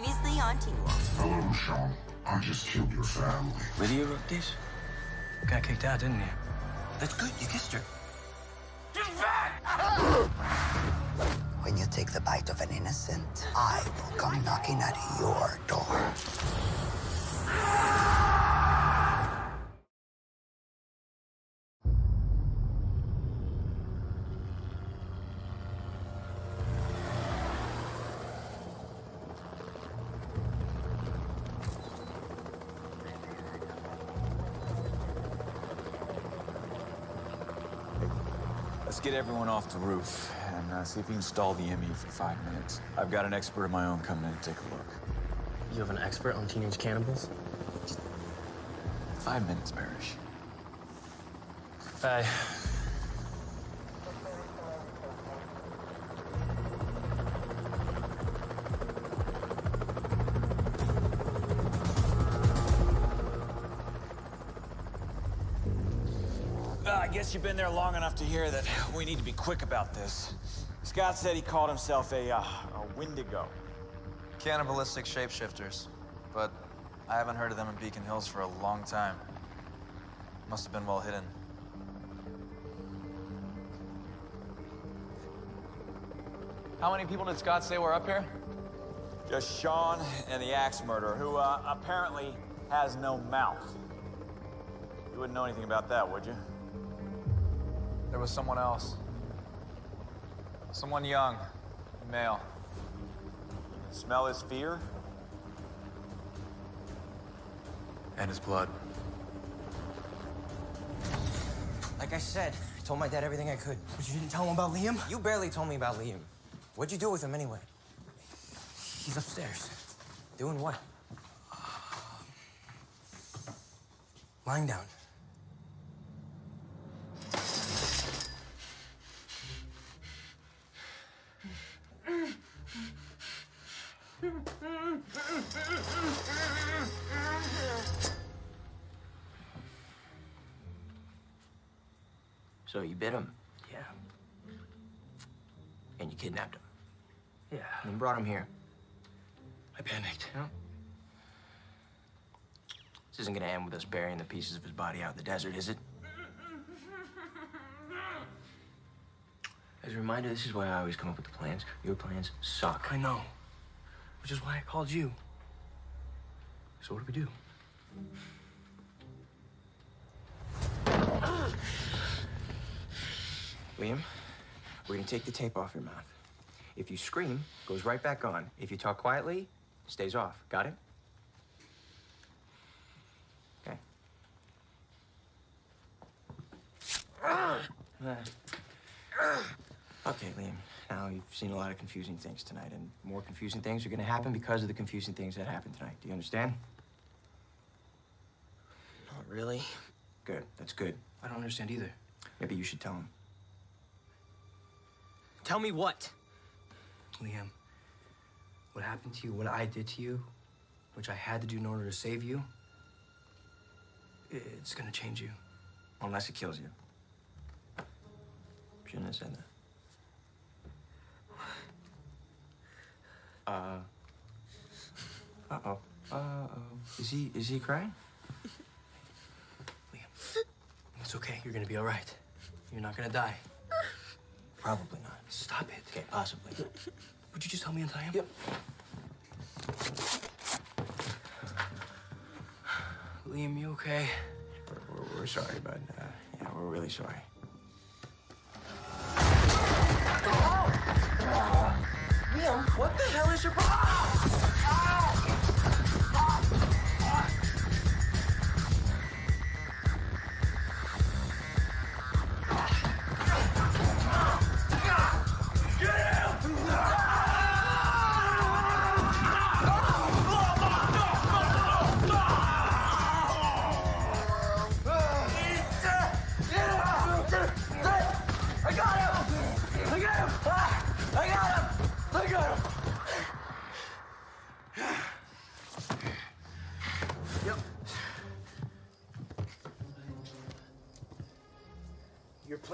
Previously on Teen Wolf. Hello, Sean. I just killed your family. Lydia wrote this? Got kicked out, didn't you? That's good. You kissed her. Get back! When you take the bite of an innocent, I will come knocking at your door. Everyone off the roof and uh, see if you can stall the ME for five minutes. I've got an expert of my own coming in to take a look. You have an expert on teenage cannibals? Five minutes, Parrish. Hey. Guess you've been there long enough to hear that we need to be quick about this. Scott said he called himself a, uh, a Wendigo. Cannibalistic shapeshifters. But I haven't heard of them in Beacon Hills for a long time. Must have been well hidden. How many people did Scott say were up here? Just Sean and the axe murderer, who uh, apparently has no mouth. You wouldn't know anything about that, would you? There was someone else. Someone young, male. Smell his fear? And his blood. Like I said, I told my dad everything I could. But you didn't tell him about Liam? You barely told me about Liam. What'd you do with him anyway? He's upstairs. Doing what? Lying down. Brought him here. I panicked. This isn't gonna end with us burying the pieces of his body out in the desert, is it? As a reminder, this is why I always come up with the plans. Your plans suck. I know. Which is why I called you. So what do we do? Liam, we're gonna take the tape off your mouth. If you scream, goes right back on. If you talk quietly, stays off. Got it? Okay. Ah. Okay, Liam. Now you've seen a lot of confusing things tonight, and more confusing things are gonna happen because of the confusing things that happened tonight. Do you understand? Not really. Good. That's good. I don't understand either. Maybe you should tell him. Tell me what? Liam, what happened to you, what I did to you, which I had to do in order to save you, it's gonna change you. Unless it kills you. Shouldn't have said that. Uh. Uh oh. Uh oh. Is he is he crying? Liam, it's okay. You're gonna be all right. You're not gonna die. Probably not. Stop it. Okay, possibly. Would you just help me untie him? Yep. Liam, you okay? We're, we're, we're sorry, bud. Uh, yeah, we're really sorry. Liam, what the hell is your problem?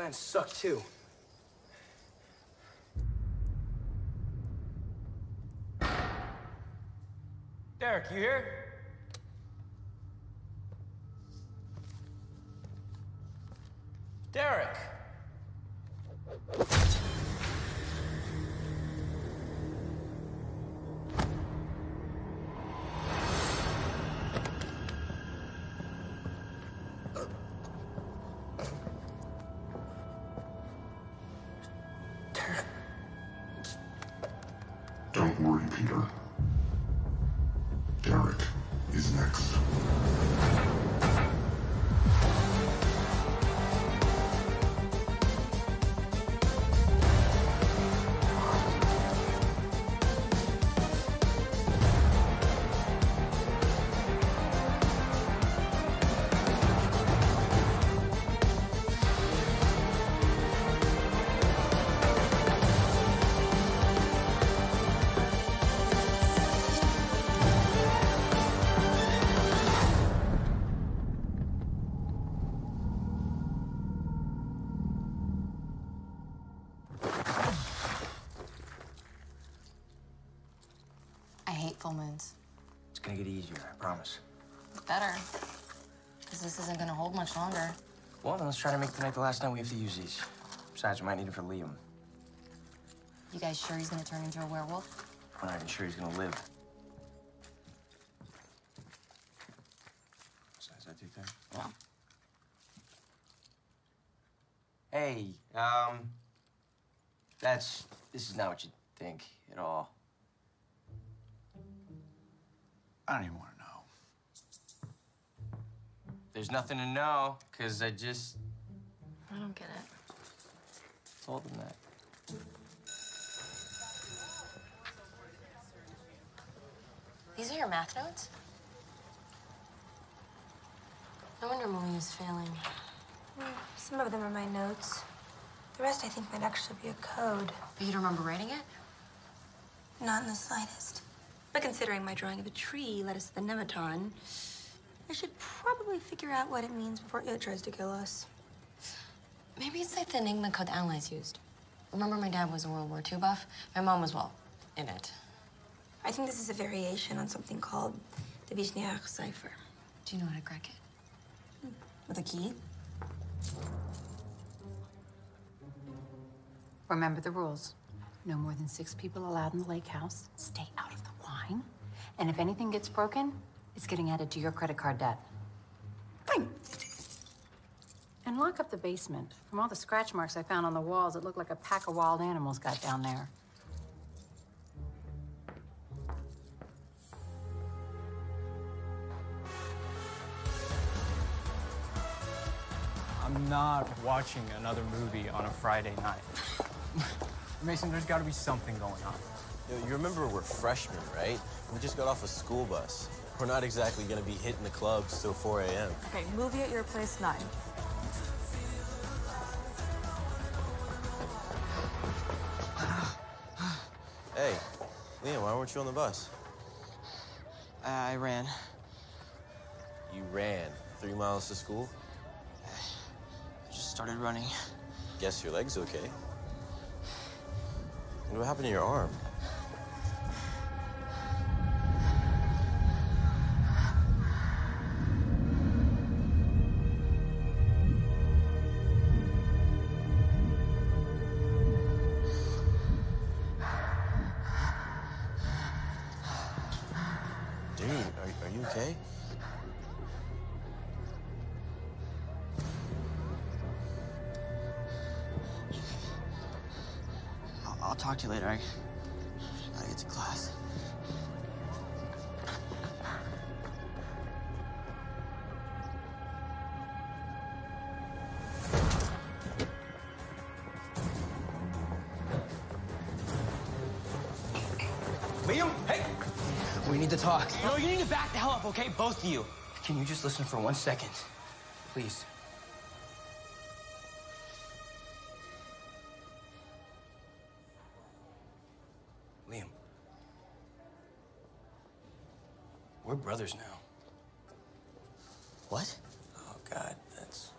Your plans suck too. Derek, you here? Gonna get easier, I promise. Better. Because this isn't gonna hold much longer. Well, then let's try to make tonight the last time we have to use these. Besides, we might need it for Liam. You guys sure he's gonna turn into a werewolf? We're not even sure he's gonna live. So is that too thick? No. Hey, um, that's, this is not what you think at all. I don't even want to know. There's nothing to know, because I just I don't get it. told him that. These are your math notes? No wonder Malia is failing. Some of them are my notes. The rest, I think, might actually be a code. But you don't remember writing it? Not in the slightest. But considering my drawing of a tree led us to the Nemeton, I should probably figure out what it means before it tries to kill us. Maybe it's like the Enigma code the Allies used. Remember, my dad was a World War II buff? My mom was, well, in it. I think this is a variation on something called the Vigenère cipher. Do you know how to crack it? Hmm. With a key? Remember the rules. No more than six people allowed in the lake house. Stay out of the wine. And if anything gets broken, it's getting added to your credit card debt. Bang! And lock up the basement. From all the scratch marks I found on the walls, it looked like a pack of wild animals got down there. I'm not watching another movie on a Friday night. Mason, there's got to be something going on. Yo, you remember we're freshmen, right? We just got off a school bus. We're not exactly gonna be hitting the clubs till 4 a.m. Okay, movie at your place, nine. Hey, Liam, why weren't you on the bus? Uh, I ran. You ran three miles to school? I just started running. Guess your leg's okay. And what happened to your arm? I'll, talk to you later. I gotta get to class. Liam, hey! We need to talk. No, you need to back the hell up, okay? Both of you. Can you just listen for one second? Please. Brothers now. What? Oh, God, that's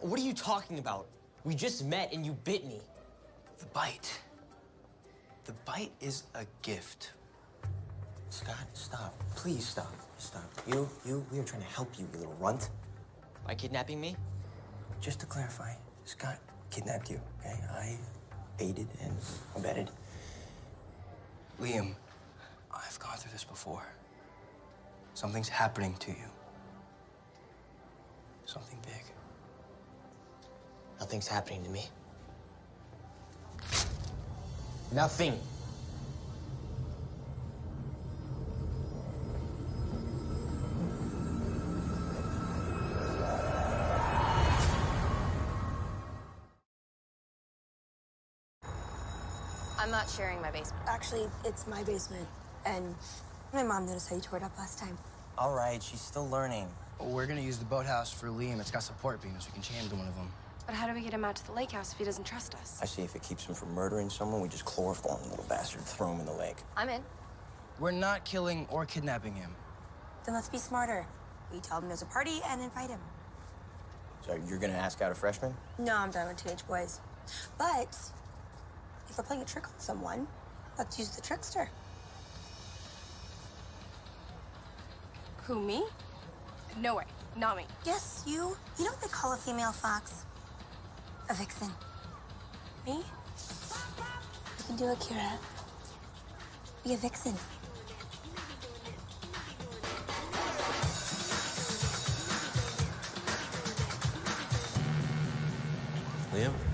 What are you talking about? We just met and you bit me. The bite. The bite is a gift. Scott, stop. Please stop. Stop. You, you, we are trying to help you, you little runt. By kidnapping me? Just to clarify, Scott kidnapped you, okay? I aided and abetted. Liam, I've gone through this before. Something's happening to you. Something big. Nothing's happening to me. Nothing. I'm not sharing my basement. Actually, it's my basement, and my mom noticed how you tore it up last time. All right, she's still learning. We're gonna use the boathouse for Liam. It's got support beams. We can chain him to one of them. But how do we get him out to the lake house if he doesn't trust us? I see if it keeps him from murdering someone, we just chloroform the little bastard, throw him in the lake. I'm in. We're not killing or kidnapping him. Then let's be smarter. We tell him there's a party and invite him. So you're gonna ask out a freshman? No, I'm done with teenage boys. But if we're playing a trick on someone, let's use the trickster. Who, me? No way. Not me. Yes, you. You know what they call a female fox? A vixen. Me? You can do it, Kira. Be a vixen. Liam? Liam.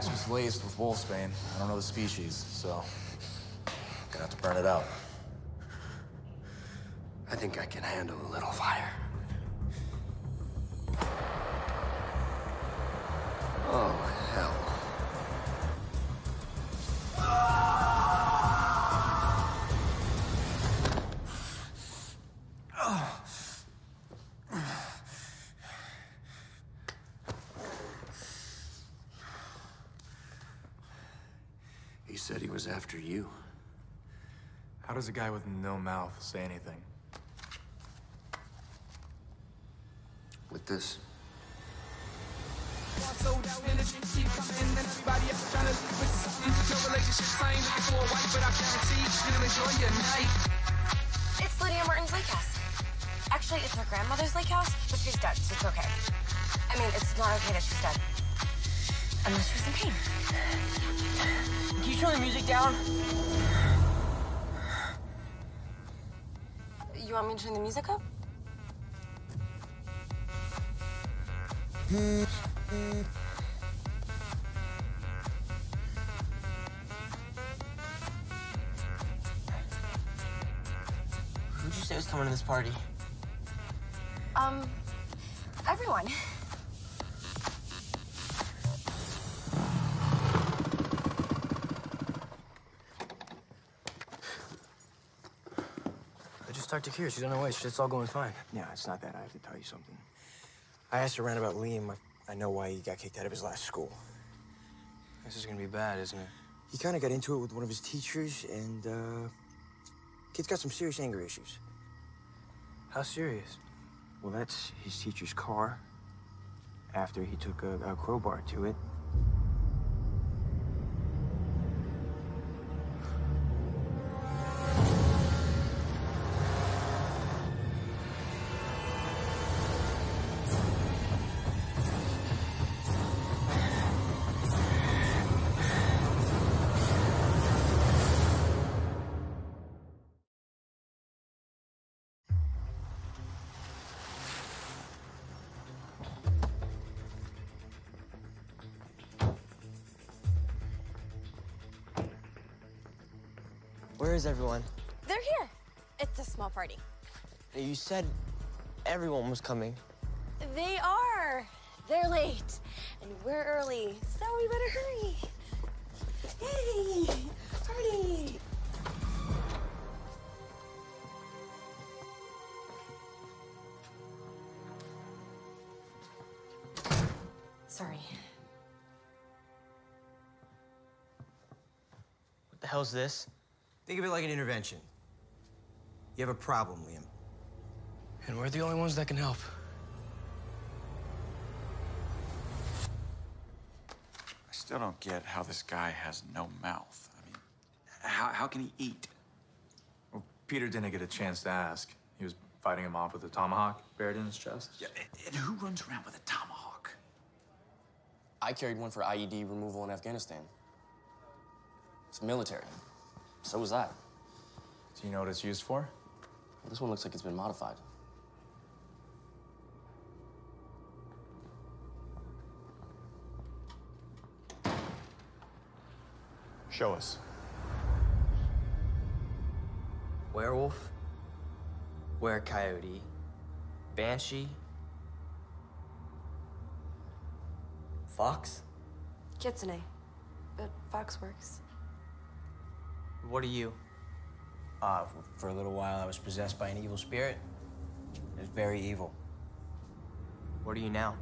Axe was laced with wolfsbane. I don't know the species, so gonna have to burn it out. I think I can handle a little fire. You. How does a guy with no mouth say anything? With this. Sold out energy, keep coming, and everybody else trying to live with something. No relationships, I ain't looking for a wife, but I guarantee you'll enjoy your night. It's Lydia Martin's lake house. Actually, it's her grandmother's lake house, but she's dead, so it's okay. I mean, it's not okay that she's dead. Unless she's in pain. Turn the music down? You want me to turn the music up? Who'd you say was coming to this party? Um, everyone. I just talked to Kira. She's on her way. Shit's all going fine. Yeah, it's not that. I have to tell you something. I asked around about Liam. I, I know why he got kicked out of his last school. This is gonna be bad, isn't it? He kind of got into it with one of his teachers, and, uh, kid's got some serious anger issues. How serious? Well, that's his teacher's car. After he took a, a crowbar to it. Where is everyone? They're here. It's a small party. You said everyone was coming. They are. They're late. And we're early, so we better hurry. Yay! Party! Sorry. What the hell's this? Think of it like an intervention. You have a problem, Liam. And we're the only ones that can help. I still don't get how this guy has no mouth. I mean, how, how can he eat? Well, Peter didn't get a chance to ask. He was fighting him off with a tomahawk buried in his chest. Yeah, and who runs around with a tomahawk? I carried one for IED removal in Afghanistan. It's military. So was that. Do you know what it's used for? Well, this one looks like it's been modified. Show us. Werewolf, were-coyote, banshee, fox. Kitsune. But Fox works. What are you? Uh, for, for a little while, I was possessed by an evil spirit. It was very evil. What are you now?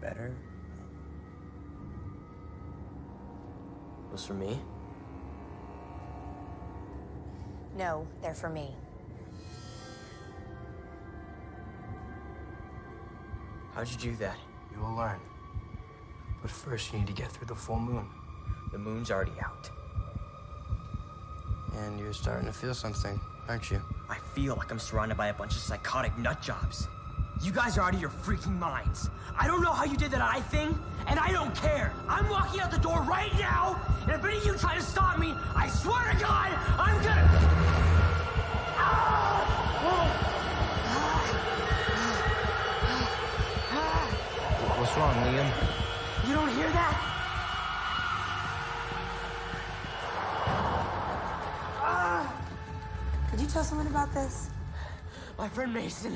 Better? Was for me? No, they're for me. How'd you do that? You will learn. But first, you need to get through the full moon. The moon's already out. And you're starting to feel something, aren't you? I feel like I'm surrounded by a bunch of psychotic nut jobs. You guys are out of your freaking minds. I don't know how you did that eye thing, and I don't care. I'm walking out the door right now, and if any of you try to stop me, I swear to God, I'm gonna. What's wrong, Liam? You don't hear that? Could you tell someone about this? My friend Mason.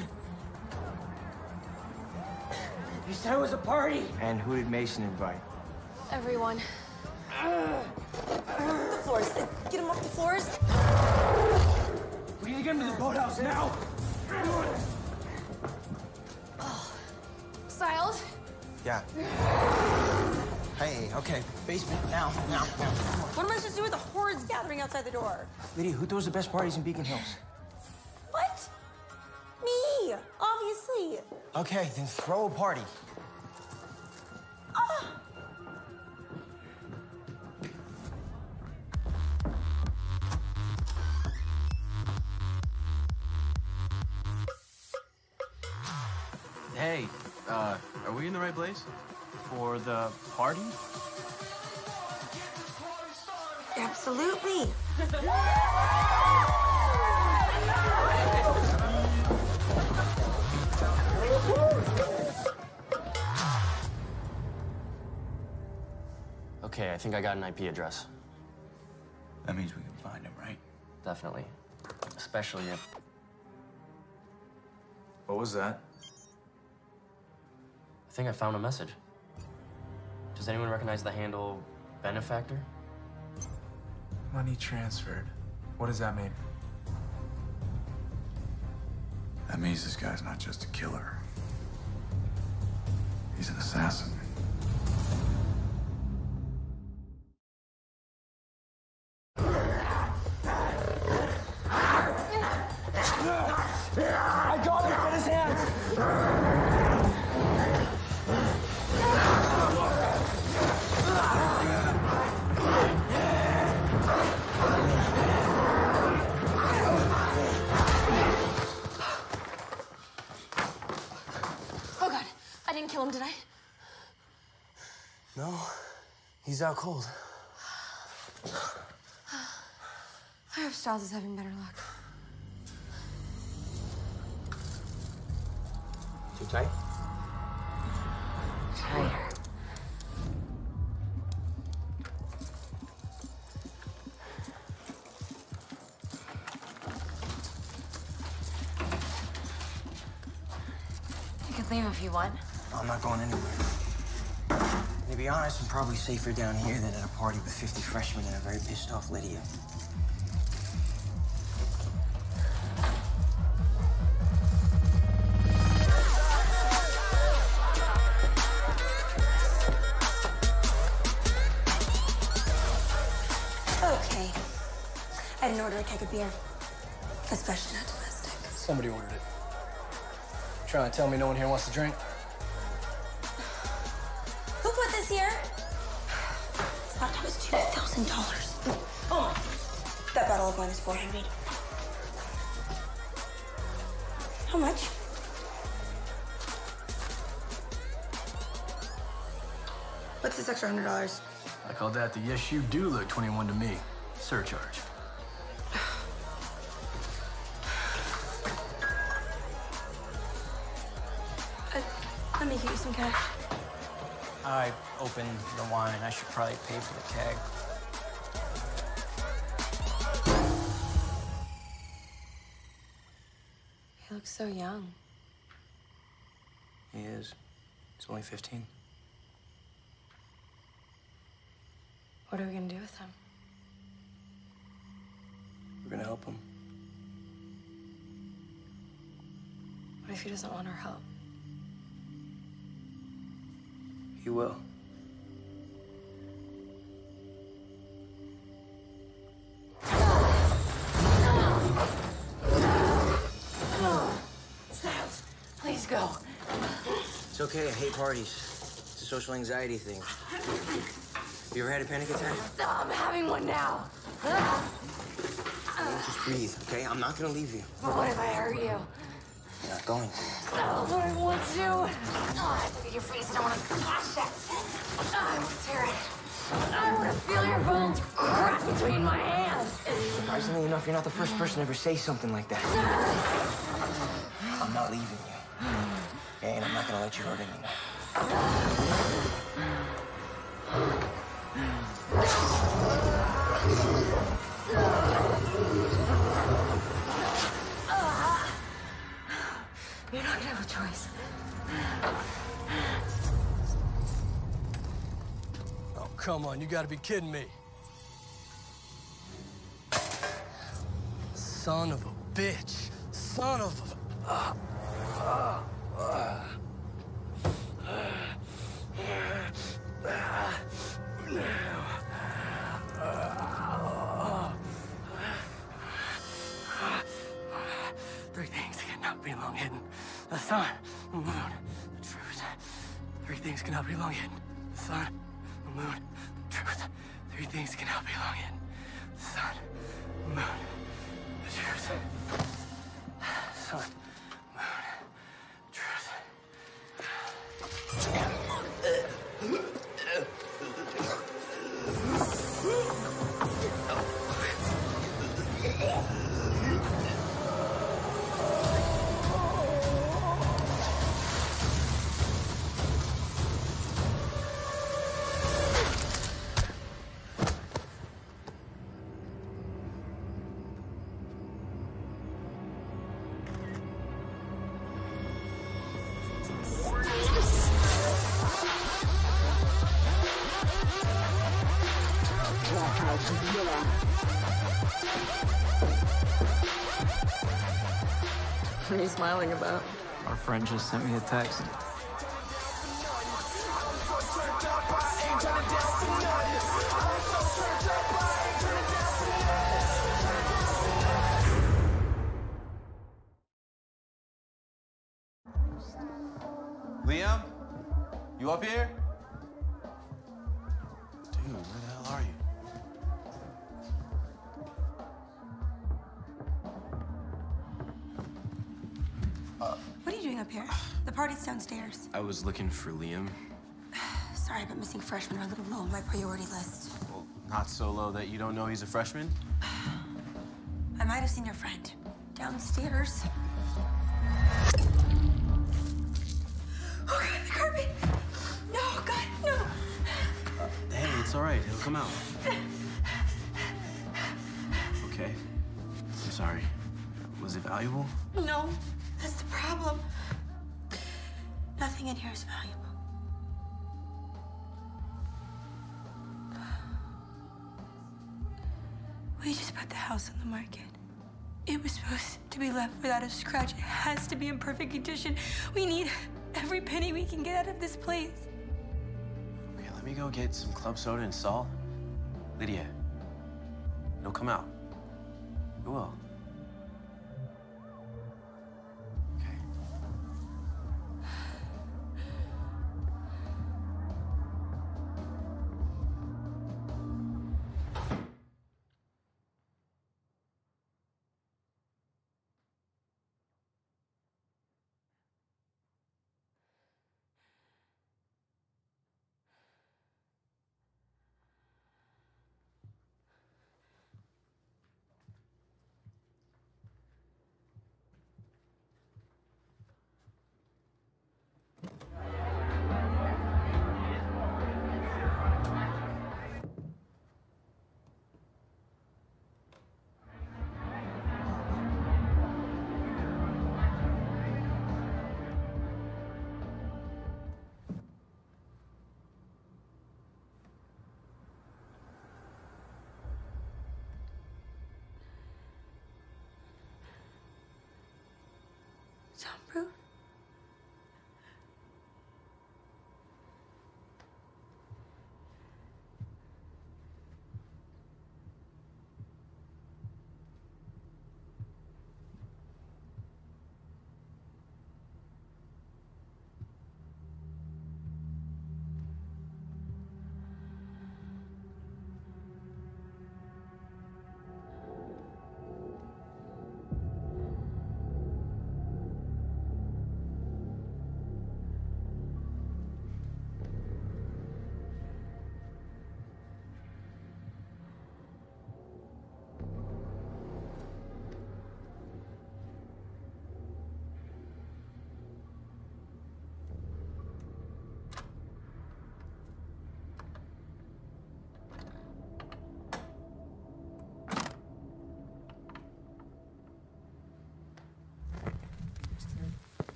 You said it was a party. And who did Mason invite? Everyone. The floors. Get him off the floors. We need to get him to the boathouse now. Oh. Stiles? Yeah. Hey, okay. Basement, now, now, now. What am I supposed to do with the hordes gathering outside the door? Lydia, who throws the best parties in Beacon Hills? What? Me, obviously. Okay, then throw a party. Hey, uh, are we in the right place? For the party? Absolutely. Okay, I think I got an IP address. That means we can find him, right? Definitely. Especially if. What was that? I think I found a message. Does anyone recognize the handle benefactor? Money transferred. What does that mean? That means this guy's not just a killer. He's an assassin. Out cold. I hope Stiles is having better luck. Too tight? Tight. You can leave if you want. I'm not going anywhere. To be honest, I'm probably safer down here than at a party with 50 freshmen and a very pissed off Lydia. Okay. I didn't order a keg of beer. Especially not domestic. Somebody ordered it. Trying to tell me no one here wants to drink? That bottle of wine is four hundred. How much? What's this extra hundred dollars? I call that the yes, you do look 21 to me. Surcharge. Uh, let me get you some cash. I opened the wine. I should probably pay for the keg. So young. He is. He's only 15. What are we gonna do with him? We're gonna help him. What if he doesn't want our help? He will. It's okay. I hate parties. It's a social anxiety thing. You ever had a panic attack? No, I'm having one now. Just breathe, okay? I'm not gonna leave you. But what if I hurt you? You're not going to. Oh, but I want to. Oh, look at your face. I want to smash it. Oh, I want to tear it. I want to feel your bones crack between my hands. Surprisingly enough, you're not the first person to ever say something like that. I'm not leaving you. Okay, and I'm not gonna let you hurt anyone. You're not gonna have a choice. Oh, come on. You gotta be kidding me. Son of a bitch. Son of a... Ah, ah, ah. Cannot be long hidden. Smiling about? Our friend just sent me a text. Was looking for Liam. Sorry, but missing freshmen are a little low on my priority list. Well, not so low that you don't know he's a freshman. I might have seen your friend downstairs. Oh God, the carpet! No, God, no! Hey, it's all right. He'll come out. Okay. I'm sorry. Was it valuable? No, that's the problem. Nothing in here is valuable. We just put the house on the market. It was supposed to be left without a scratch. It has to be in perfect condition. We need every penny we can get out of this place. Okay, let me go get some club soda and salt. Lydia, it'll come out. It will.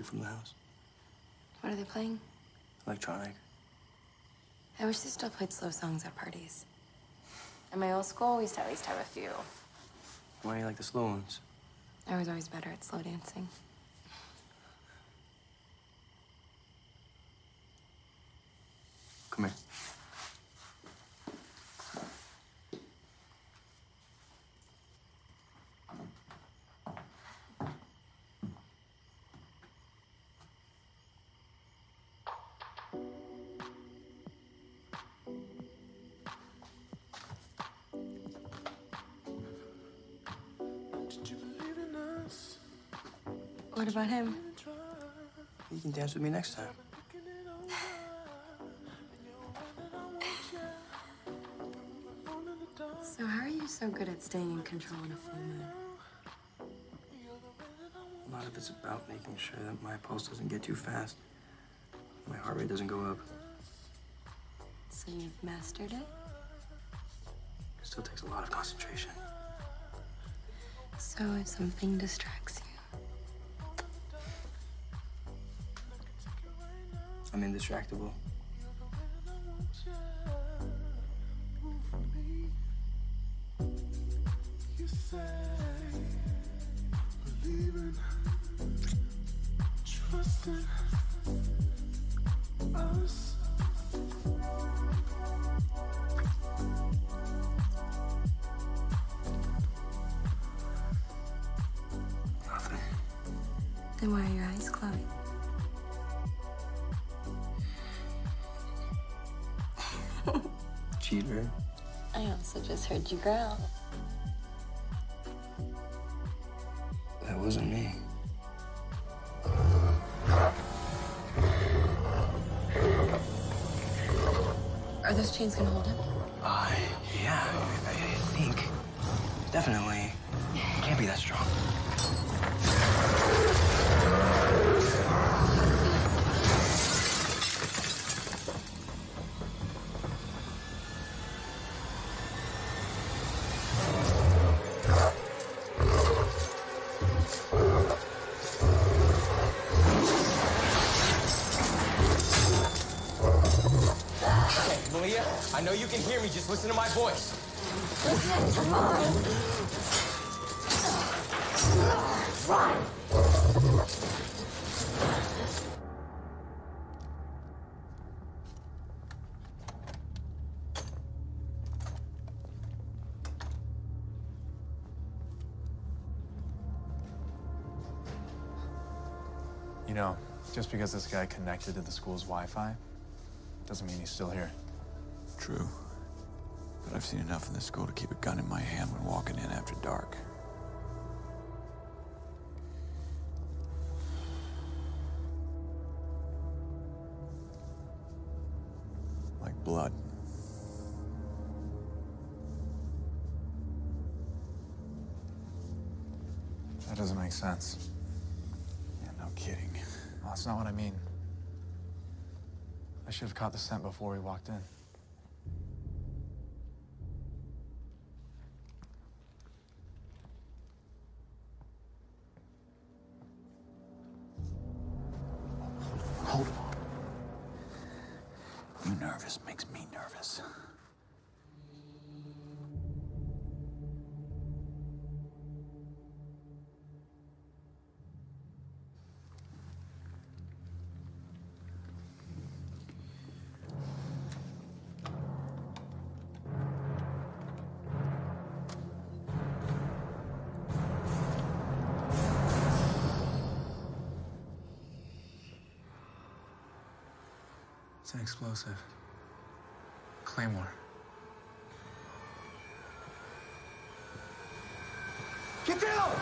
Music from the house. What are they playing? Electronic. I wish they still played slow songs at parties. In my old school, we used to at least have a few. Why do you like the slow ones? I was always better at slow dancing. What about him? You can dance with me next time. So how are you so good at staying in control in a full moon? A lot of it's about making sure that my pulse doesn't get too fast. My heart rate doesn't go up. So you've mastered it? It still takes a lot of concentration. So if something distracts I'm indistractable. Heard you growl. That wasn't me. Are those chains gonna hold him? Uh, yeah, I, I think. Definitely. Can't be that strong. Listen to my voice. Listen to mine. Run. You know, just because this guy connected to the school's Wi-Fi, doesn't mean he's still here. True. But I've seen enough in this school to keep a gun in my hand when walking in after dark. Like blood. That doesn't make sense. Yeah, no kidding. Oh, that's not what I mean. I should have caught the scent before we walked in. Explosive. Claymore. Get down!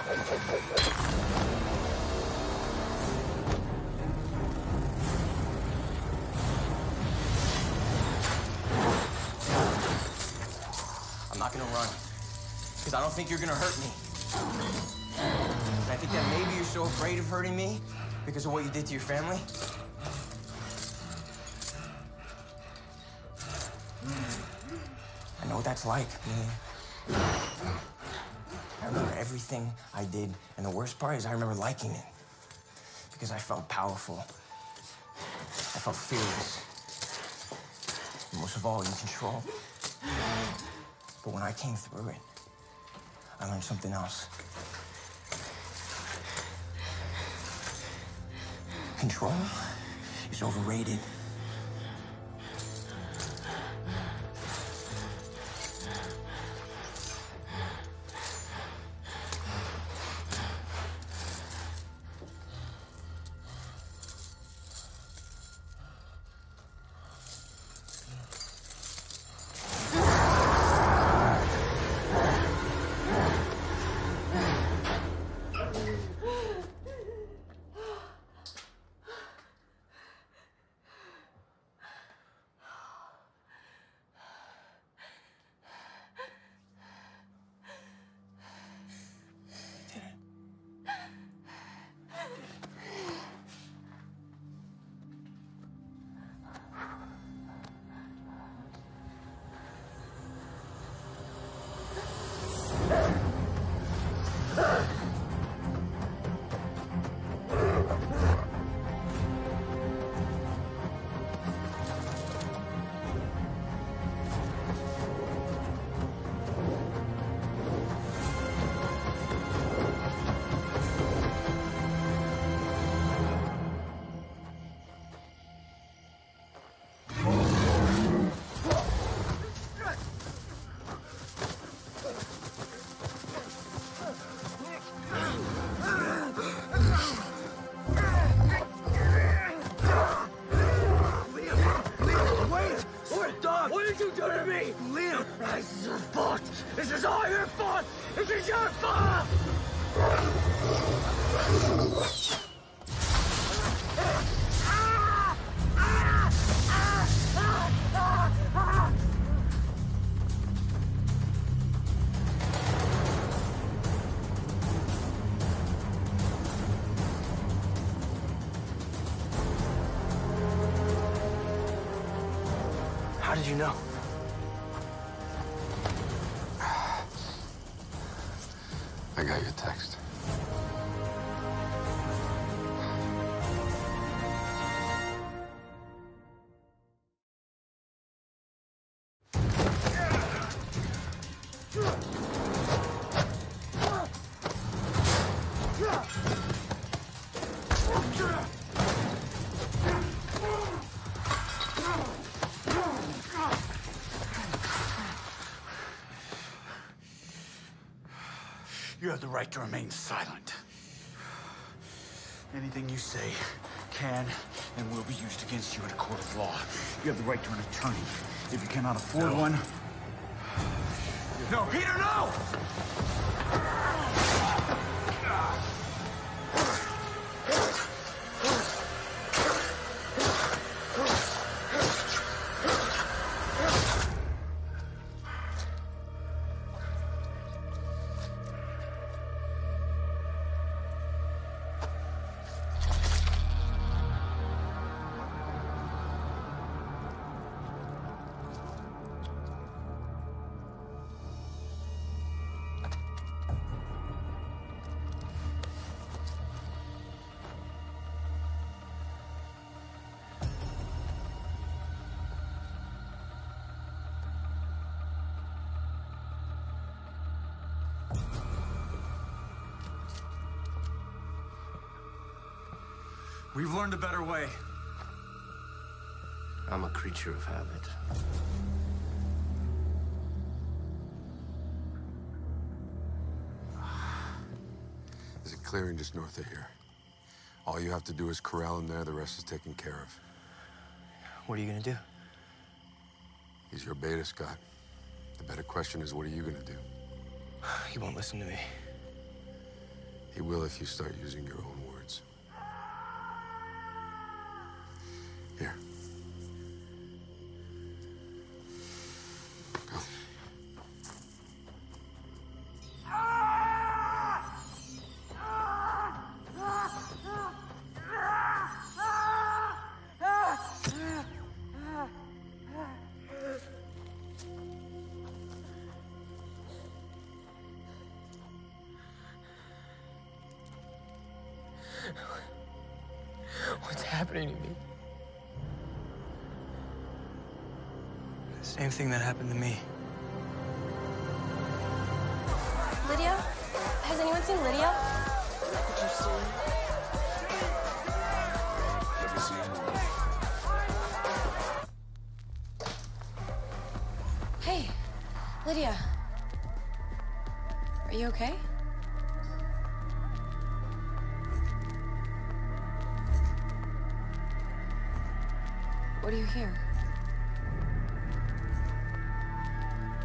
I'm not gonna run. Because I don't think you're gonna hurt me. And I think that maybe you're so afraid of hurting me because of what you did to your family. That's like, man. I remember everything I did, and the worst part is I remember liking it. Because I felt powerful. I felt fearless. And most of all, in control. But when I came through it, I learned something else. Control is overrated. You know? Have the right to remain silent. Anything you say can and will be used against you in a court of law. You have the right to an attorney. If you cannot afford one. No, Peter, no! We've learned a better way. I'm a creature of habit. There's a clearing just north of here. All you have to do is corral him there, the rest is taken care of. What are you gonna do? He's your beta, Scott. The better question is, what are you gonna do? He won't listen to me. He will if you start using your own What's happening to me? The same thing that happened to me. Lydia? Has anyone seen Lydia? Hey, Lydia. Are you okay? What do you hear?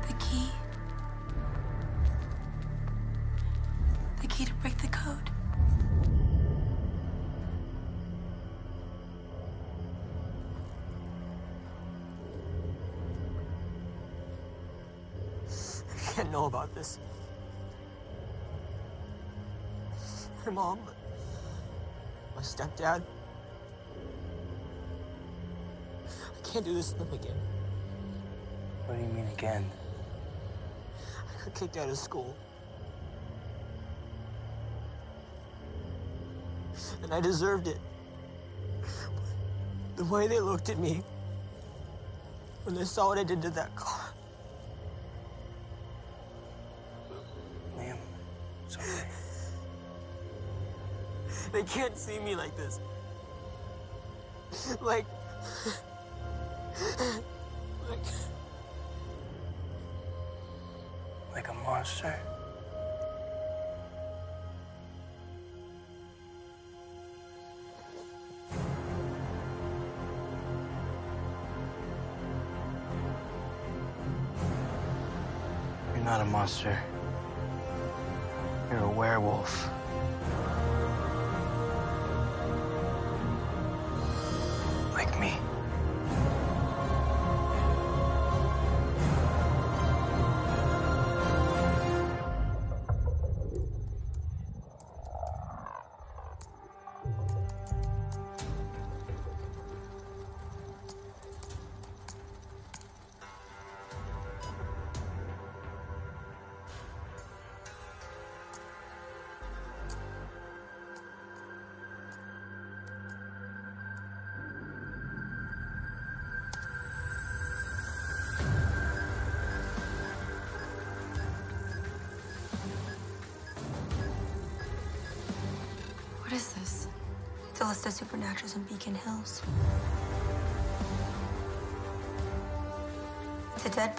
The key. The key to break the code. I can't know about this. My mom, my stepdad. Can't do this to them again. What do you mean again? I got kicked out of school. And I deserved it. The way they looked at me when they saw what I did to that car. Liam, it's okay. They can't see me like this. Like. Monster. A supernaturals in Beacon Hills. It's a